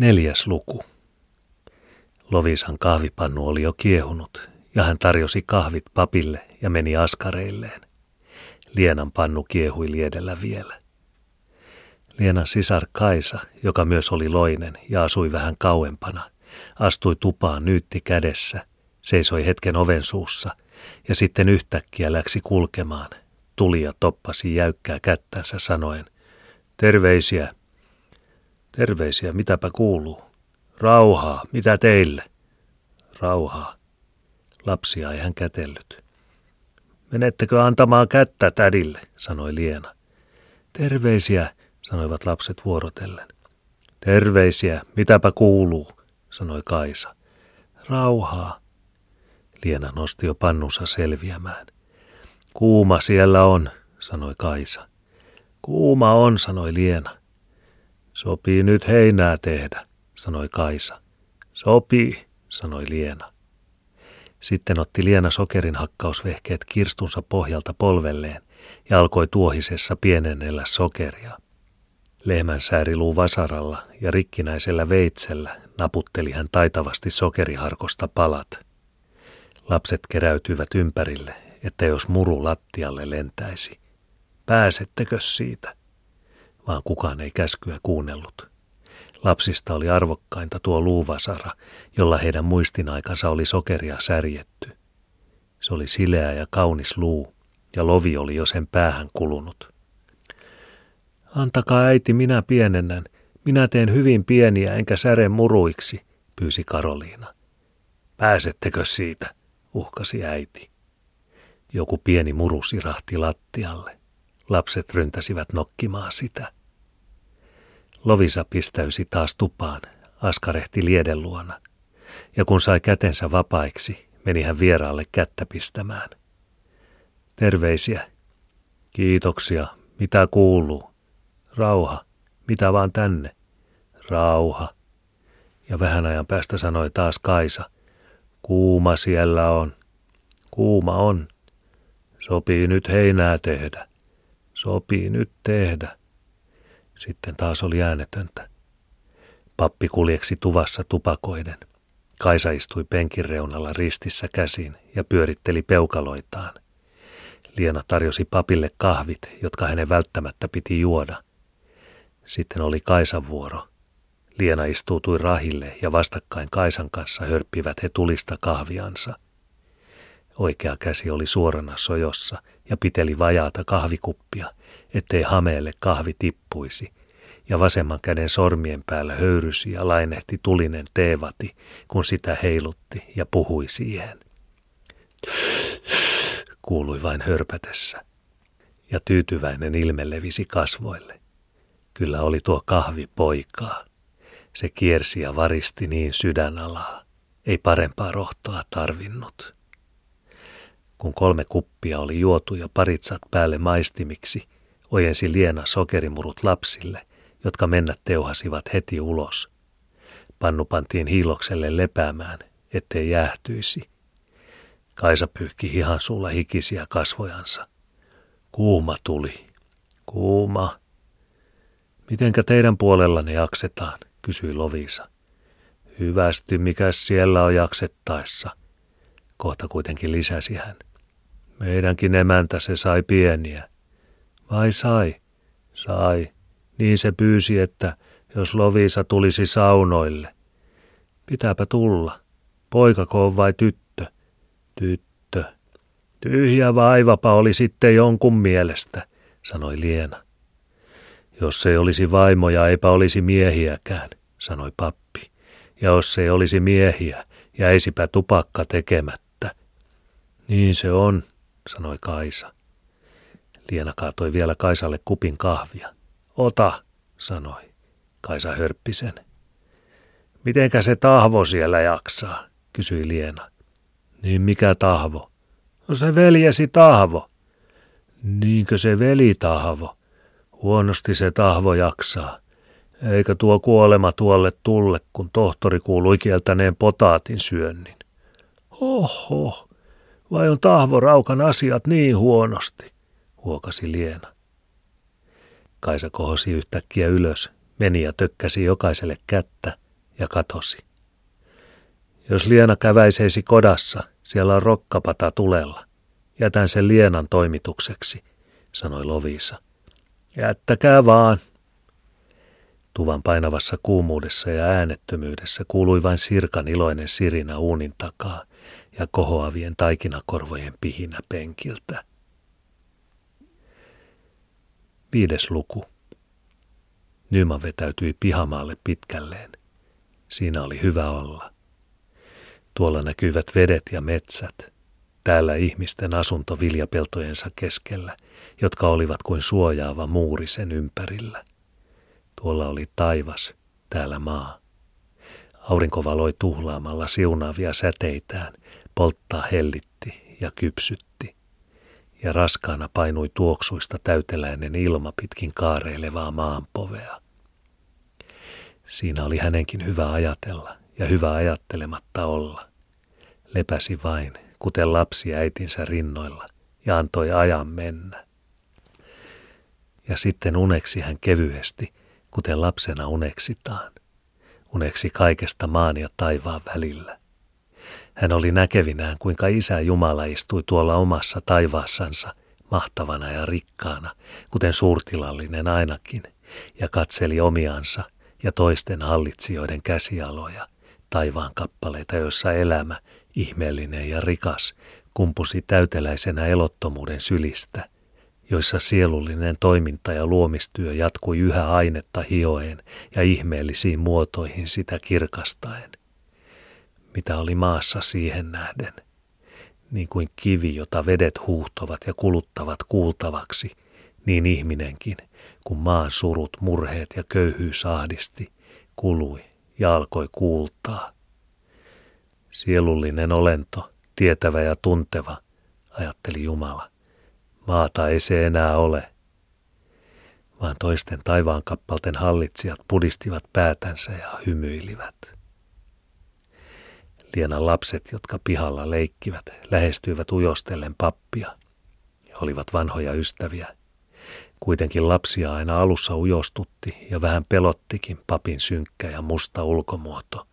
Neljäs luku. Lovisan kahvipannu oli jo kiehunut ja hän tarjosi kahvit papille ja meni askareilleen. Lienan pannu kiehui liedellä vielä. Lienan sisar Kaisa, joka myös oli loinen ja asui vähän kauempana, astui tupaan nyytti kädessä, seisoi hetken oven suussa ja sitten yhtäkkiä läksi kulkemaan. Tuli ja toppasi jäykkää kättänsä sanoen, terveisiä, terveisiä, mitäpä kuuluu? Rauhaa, mitä teille? Rauhaa. Lapsia ei hän kätellyt. Menettekö antamaan kättä tädille, sanoi Liena. Terveisiä, sanoivat lapset vuorotellen. Terveisiä, mitäpä kuuluu, sanoi Kaisa. Rauhaa. Liena nosti jo pannussa selviämään. Kuuma siellä on, sanoi Kaisa. Kuuma on, sanoi Liena. Sopii nyt heinää tehdä, sanoi Kaisa. Sopii, sanoi Liena. Sitten otti Liena sokerin hakkausvehkeet kirstunsa pohjalta polvelleen ja alkoi tuohisessa pienennellä sokeria. Lehmän sääriluu vasaralla ja rikkinäisellä veitsellä naputteli hän taitavasti sokeriharkosta palat. Lapset keräytyivät ympärille, että jos muru lattialle lentäisi. Pääsettekö siitä? Vaan kukaan ei käskyä kuunnellut. Lapsista oli arvokkainta tuo luuvasara, jolla heidän muistinaikansa oli sokeria särjetty. Se oli sileä ja kaunis luu, ja lovi oli jo sen päähän kulunut. Antakaa äiti, minä pienennän. Minä teen hyvin pieniä, enkä säre muruiksi, pyysi Karoliina. Pääsettekö siitä, uhkasi äiti. Joku pieni muru sirahti lattialle. Lapset ryntäsivät nokkimaan sitä. Lovisa pistäysi taas tupaan, askarehti lieden luona, ja kun sai kätensä vapaiksi, meni hän vieraalle kättä pistämään. Terveisiä. Kiitoksia. Mitä kuuluu? Rauha. Mitä vaan tänne? Rauha. Ja vähän ajan päästä sanoi taas Kaisa. Kuuma siellä on. Kuuma on. Sopii nyt heinää tehdä. Sopii nyt tehdä. Sitten taas oli äänetöntä. Pappi kuljeksi tuvassa tupakoiden. Kaisa istui penkin reunalla ristissä käsin ja pyöritteli peukaloitaan. Liena tarjosi papille kahvit, jotka hänen välttämättä piti juoda. Sitten oli Kaisan vuoro. Liena istuutui rahille ja vastakkain Kaisan kanssa hörppivät he tulista kahviansa. Oikea käsi oli suorana sojossa ja piteli vajaata kahvikuppia, ettei hameelle kahvi tippuisi, ja vasemman käden sormien päällä höyrysi ja lainehti tulinen teevati, kun sitä heilutti ja puhui siihen. Kuului vain hörpätessä, ja tyytyväinen ilme levisi kasvoille. Kyllä oli tuo kahvi poikaa. Se kiersi ja varisti niin sydänalaa. Ei parempaa rohtoa tarvinnut. Kun kolme kuppia oli juotu ja paritsat päälle maistimiksi, ojensi Liena sokerimurut lapsille, jotka mennät teuhasivat heti ulos. Pannu pantiin hiilokselle lepäämään, ettei jäähtyisi. Kaisa pyyhki hihan suulla hikisiä kasvojansa. Kuuma tuli. Kuuma. Mitenkä teidän puolellanne jaksetaan, kysyi Lovisa. Hyvästi, mikä siellä on jaksettaessa. Kohta kuitenkin lisäsi hän. Meidänkin emäntä se sai pieniä. Vai sai? Sai. Niin se pyysi, että jos Lovisa tulisi saunoille. Pitääpä tulla. Poikako on vai tyttö? Tyttö. Tyhjä vaivapa oli sitten jonkun mielestä, sanoi Liena. Jos ei olisi vaimoja, eipä olisi miehiäkään, sanoi pappi. Ja jos ei olisi miehiä, jäisipä tupakka tekemättä. Niin se on, sanoi Kaisa. Liena kaatoi vielä Kaisalle kupin kahvia. Ota, sanoi. Kaisa hörppi sen. Mitenkä se tahvo siellä jaksaa, kysyi Liena. Niin mikä tahvo? No se veljesi tahvo. Niinkö se veli tahvo? Huonosti se tahvo jaksaa. Eikä tuo kuolema tuolle tulle, kun tohtori kuului kieltäneen potaatin syönnin. Oho, vai on tahvo raukan asiat niin huonosti, huokasi Liena. Kaisa kohosi yhtäkkiä ylös, meni ja tökkäsi jokaiselle kättä, ja katosi. Jos Liena käväiseisi kodassa, siellä on rokkapata tulella. Jätän sen Lienan toimitukseksi, sanoi Lovisa. Jättäkää vaan. Tuvan painavassa kuumuudessa ja äänettömyydessä kuului vain sirkan iloinen sirinä uunin takaa ja kohoavien taikinakorvojen pihinä penkiltä. Viides luku. Nyman vetäytyi pihamaalle pitkälleen. Siinä oli hyvä olla. Tuolla näkyivät vedet ja metsät. Täällä ihmisten asunto viljapeltojensa keskellä, jotka olivat kuin suojaava muuri sen ympärillä. Tuolla oli taivas, täällä maa. Aurinko valoi tuhlaamalla siunaavia säteitään, polttaa hellitti ja kypsytti. Ja raskaana painui tuoksuista täyteläinen ilma pitkin kaareilevaa maanpovea. Siinä oli hänenkin hyvä ajatella ja hyvä ajattelematta olla. Lepäsi vain, kuten lapsi äitinsä rinnoilla, ja antoi ajan mennä. Ja sitten uneksi hän kevyesti, kuten lapsena uneksitaan. Uneksi kaikesta maan ja taivaan välillä. Hän oli näkevinään, kuinka isä Jumala istui tuolla omassa taivaassansa, mahtavana ja rikkaana, kuten suurtilallinen ainakin, ja katseli omiansa ja toisten hallitsijoiden käsialoja, taivaan kappaleita, joissa elämä, ihmeellinen ja rikas, kumpusi täyteläisenä elottomuuden sylistä, joissa sielullinen toiminta ja luomistyö jatkui yhä ainetta hioen ja ihmeellisiin muotoihin sitä kirkastaen. Mitä oli maassa siihen nähden? Niin kuin kivi, jota vedet huuhtovat ja kuluttavat kuultavaksi, niin ihminenkin, kun maan surut, murheet ja köyhyys ahdisti, kului ja alkoi kuultaa. Sielullinen olento, tietävä ja tunteva, ajatteli Jumala. Maata ei se enää ole. Vaan toisten taivaankappalten hallitsijat pudistivat päätänsä ja hymyilivät. Lienan lapset, jotka pihalla leikkivät, lähestyivät ujostellen pappia. He olivat vanhoja ystäviä. Kuitenkin lapsia aina alussa ujostutti ja vähän pelottikin papin synkkä ja musta ulkomuoto.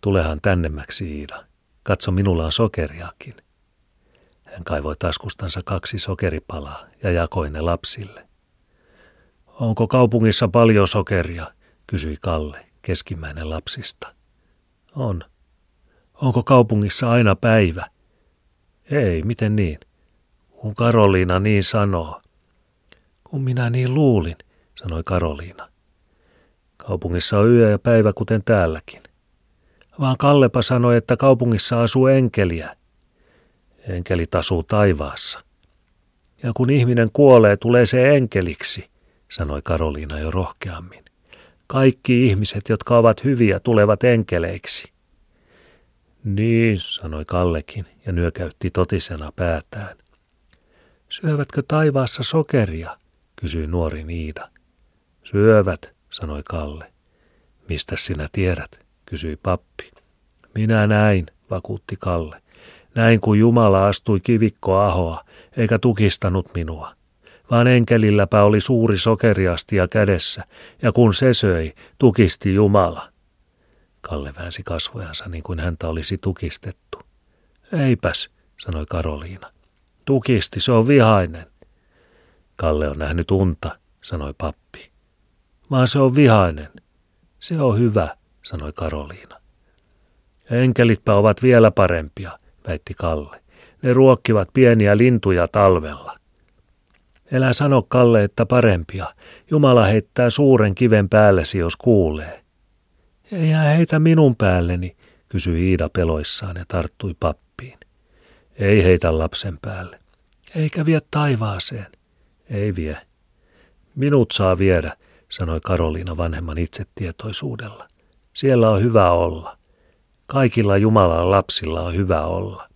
Tulehan tännemmäksi, Iida. Katso, minulla on sokeriakin. Hän kaivoi taskustansa kaksi sokeripalaa ja jakoi ne lapsille. Onko kaupungissa paljon sokeria? kysyi Kalle, keskimmäinen lapsista. On. Onko kaupungissa aina päivä? Ei, miten niin? Kun Karoliina niin sanoo. Kun minä niin luulin, sanoi Karoliina. Kaupungissa on yö ja päivä kuten täälläkin. Vaan Kallepa sanoi, että kaupungissa asuu enkeliä. Enkelit asuu taivaassa. Ja kun ihminen kuolee, tulee se enkeliksi, sanoi Karoliina jo rohkeammin. Kaikki ihmiset, jotka ovat hyviä, tulevat enkeleiksi. Niin, sanoi Kallekin ja nyökäytti totisena päätään. Syövätkö taivaassa sokeria? kysyi nuori Niida. Syövät, sanoi Kalle. Mistä sinä tiedät? kysyi pappi. Minä näin, vakuutti Kalle. Näin kun Jumala astui kivikko ahoa, eikä tukistanut minua. Vaan enkelilläpä oli suuri sokeriastia kädessä, ja kun se söi, tukisti Jumala. Kalle väänsi kasvojansa niin kuin häntä olisi tukistettu. Eipäs, sanoi Karoliina. Tukisti, se on vihainen. Kalle on nähnyt unta, sanoi pappi. Vaan se on vihainen. Se on hyvä, sanoi Karoliina. Enkelitpä ovat vielä parempia, väitti Kalle. Ne ruokkivat pieniä lintuja talvella. Elä sano Kalle, että parempia. Jumala heittää suuren kiven päällesi, jos kuulee. Ei hän heitä minun päälleni, kysyi Iida peloissaan ja tarttui pappiin. Ei heitä lapsen päälle. Eikä vie taivaaseen. Ei vie. Minut saa viedä, sanoi Karoliina vanhemman itsetietoisuudella. Siellä on hyvä olla. Kaikilla Jumalan lapsilla on hyvä olla.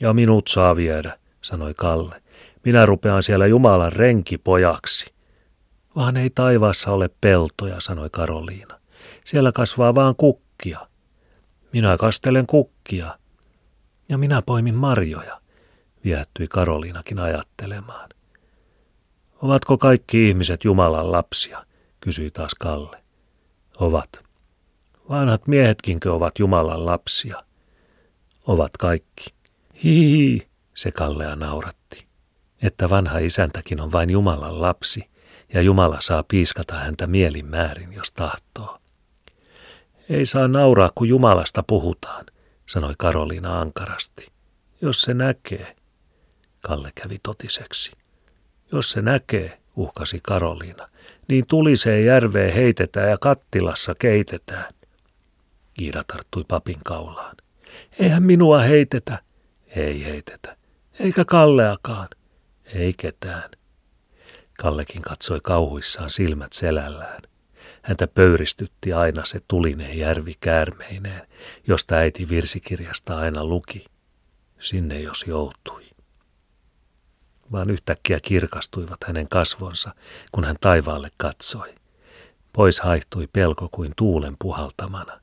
Ja minut saa viedä, sanoi Kalle. Minä rupean siellä Jumalan renkipojaksi. Vaan ei taivaassa ole peltoja, sanoi Karoliina. Siellä kasvaa vaan kukkia. Minä kastelen kukkia. Ja minä poimin marjoja, viehättyi Karoliinakin ajattelemaan. Ovatko kaikki ihmiset Jumalan lapsia, kysyi taas Kalle. Ovat. Vanhat miehetkinkö ovat Jumalan lapsia? Ovat kaikki. Hihi, se Kallea nauratti. Että vanha isäntäkin on vain Jumalan lapsi, ja Jumala saa piiskata häntä mielin määrin, jos tahtoo. Ei saa nauraa, kun Jumalasta puhutaan, sanoi Karoliina ankarasti. Jos se näkee, Kalle kävi totiseksi. Jos se näkee, uhkasi Karoliina, niin tuliseen järveen heitetään ja kattilassa keitetään. Iida tarttui papin kaulaan. Eihän minua heitetä. Ei heitetä. Eikä Kalleakaan. Ei ketään. Kallekin katsoi kauhuissaan silmät selällään. Häntä pöyristytti aina se tulinen järvi käärmeineen, josta äiti virsikirjasta aina luki. Sinne jos joutui. Vaan yhtäkkiä kirkastuivat hänen kasvonsa, kun hän taivaalle katsoi. Pois haihtui pelko kuin tuulen puhaltamana.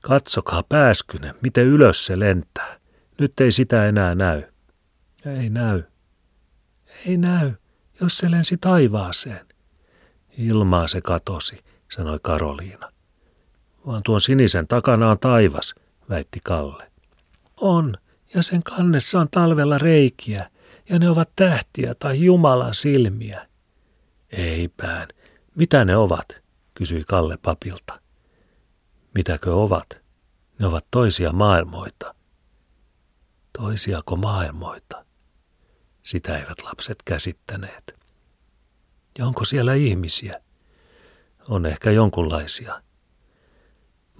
Katsokaa pääskyne, miten ylös se lentää. Nyt ei sitä enää näy. Ei näy. Ei näy, jos se lensi taivaaseen. Ilmaa se katosi, sanoi Karoliina. Vaan tuon sinisen takana on taivas, väitti Kalle. On, ja sen kannessa on talvella reikiä, ja ne ovat tähtiä tai Jumalan silmiä. Eipään. Mitä ne ovat? kysyi Kalle papilta. Mitäkö ovat? Ne ovat toisia maailmoita. Toisiako maailmoita? Sitä eivät lapset käsittäneet. Ja onko siellä ihmisiä? On ehkä jonkunlaisia.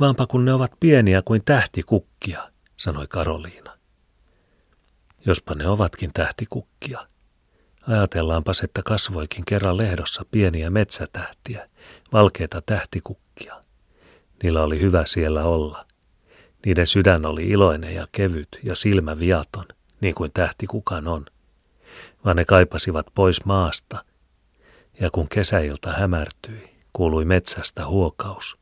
Vaanpa kun ne ovat pieniä kuin tähtikukkia, sanoi Karoliina. Jospa ne ovatkin tähtikukkia. Ajatellaanpas, että kasvoikin kerran lehdossa pieniä metsätähtiä, valkeita tähtikukkia. Niillä oli hyvä siellä olla. Niiden sydän oli iloinen ja kevyt ja silmä viaton, niin kuin tähti kukan on. Vaan ne kaipasivat pois maasta. Ja kun kesäilta hämärtyi, kuului metsästä huokaus.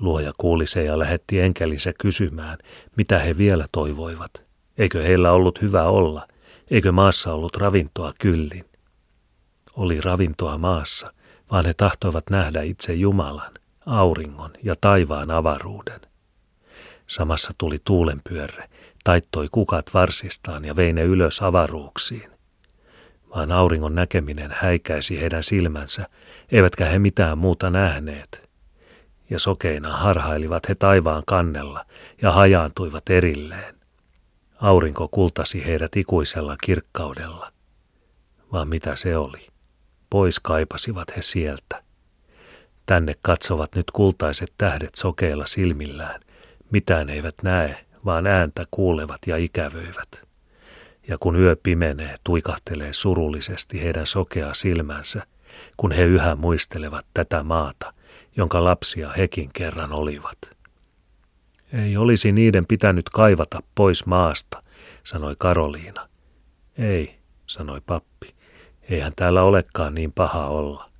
Luoja kuuli se ja lähetti enkelinsä kysymään, mitä he vielä toivoivat. Eikö heillä ollut hyvä olla? Eikö maassa ollut ravintoa kyllin? Oli ravintoa maassa, vaan he tahtoivat nähdä itse Jumalan, auringon ja taivaan avaruuden. Samassa tuli tuulenpyörre, taittoi kukat varsistaan ja vei ne ylös avaruuksiin. Vaan auringon näkeminen häikäisi heidän silmänsä, eivätkä he mitään muuta nähneet. Ja sokeina harhailivat he taivaan kannella ja hajaantuivat erilleen. Aurinko kultasi heidät ikuisella kirkkaudella. Vaan mitä se oli? Pois kaipasivat he sieltä. Tänne katsovat nyt kultaiset tähdet sokeilla silmillään. Mitään eivät näe, vaan ääntä kuulevat ja ikävöivät. Ja kun yö pimenee, tuikahtelee surullisesti heidän sokea silmänsä, kun he yhä muistelevat tätä maata, jonka lapsia hekin kerran olivat. Ei olisi niiden pitänyt kaivata pois maasta, sanoi Karoliina. Ei, sanoi pappi. Eihän täällä olekaan niin paha olla.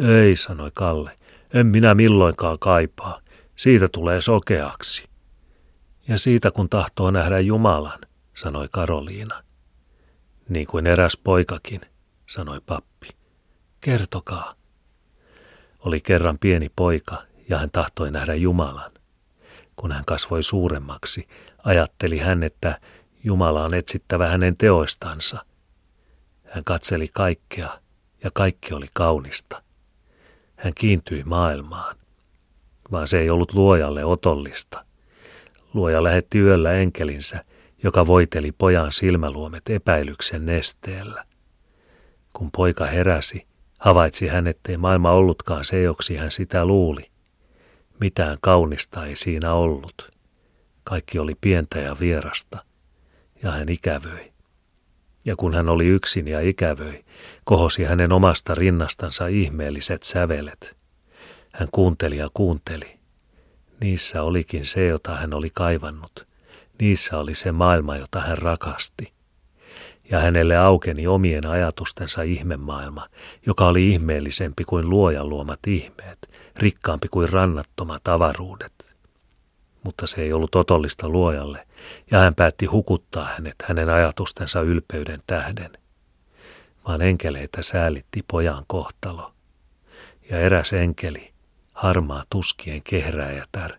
Ei, sanoi Kalle. En minä milloinkaan kaipaa. Siitä tulee sokeaksi. Ja siitä kun tahtoo nähdä Jumalan, sanoi Karoliina. Niin kuin eräs poikakin, sanoi pappi. Kertokaa. Oli kerran pieni poika ja hän tahtoi nähdä Jumalan. Kun hän kasvoi suuremmaksi, ajatteli hän, että Jumala on etsittävä hänen teoistansa. Hän katseli kaikkea ja kaikki oli kaunista. Hän kiintyi maailmaan, vaan se ei ollut luojalle otollista. Luoja lähetti yöllä enkelinsä, joka voiteli pojan silmäluomet epäilyksen nesteellä. Kun poika heräsi, havaitsi hän, ettei maailma ollutkaan se, joksi hän sitä luuli. Mitään kaunista ei siinä ollut. Kaikki oli pientä ja vierasta, ja hän ikävöi. Ja kun hän oli yksin ja ikävöi, kohosi hänen omasta rinnastansa ihmeelliset sävelet. Hän kuunteli ja kuunteli. Niissä olikin se, jota hän oli kaivannut. Niissä oli se maailma, jota hän rakasti. Ja hänelle aukeni omien ajatustensa ihmemaailma, joka oli ihmeellisempi kuin luojan luomat ihmeet, rikkaampi kuin rannattomat avaruudet. Mutta se ei ollut otollista luojalle, ja hän päätti hukuttaa hänet hänen ajatustensa ylpeyden tähden. Vaan enkeleitä säälitti pojan kohtalo. Ja eräs enkeli, harmaa tuskien kehräjätär,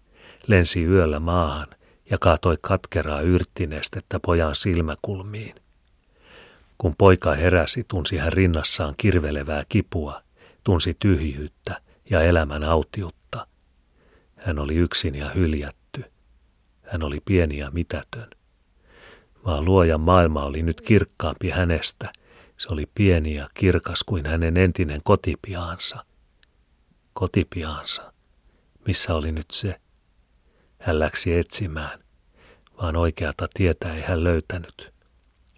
lensi yöllä maahan ja kaatoi katkeraa yrttinestettä pojan silmäkulmiin. Kun poika heräsi, tunsi hän rinnassaan kirvelevää kipua, tunsi tyhjyyttä ja elämän autiutta. Hän oli yksin ja hyljätty. Hän oli pieni ja mitätön. Vaan luojan maailma oli nyt kirkkaampi hänestä. Se oli pieni ja kirkas kuin hänen entinen kotipiaansa. Kotipiaansa. Missä oli nyt se? Hän läksi etsimään, vaan oikeata tietä ei hän löytänyt.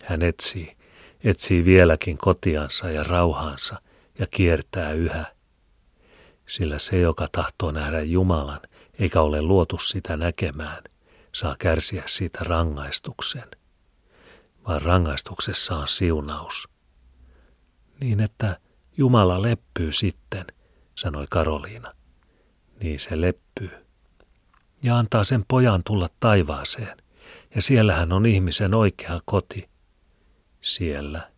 Hän etsii, etsii vieläkin kotiansa ja rauhansa ja kiertää yhä. Sillä se, joka tahtoo nähdä Jumalan, eikä ole luotu sitä näkemään, saa kärsiä siitä rangaistuksen. Vaan rangaistuksessa on siunaus. Niin että Jumala leppyy sitten, sanoi Karoliina. Niin se leppyy. Ja antaa sen pojan tulla taivaaseen, ja siellähän on ihmisen oikea koti. Siellä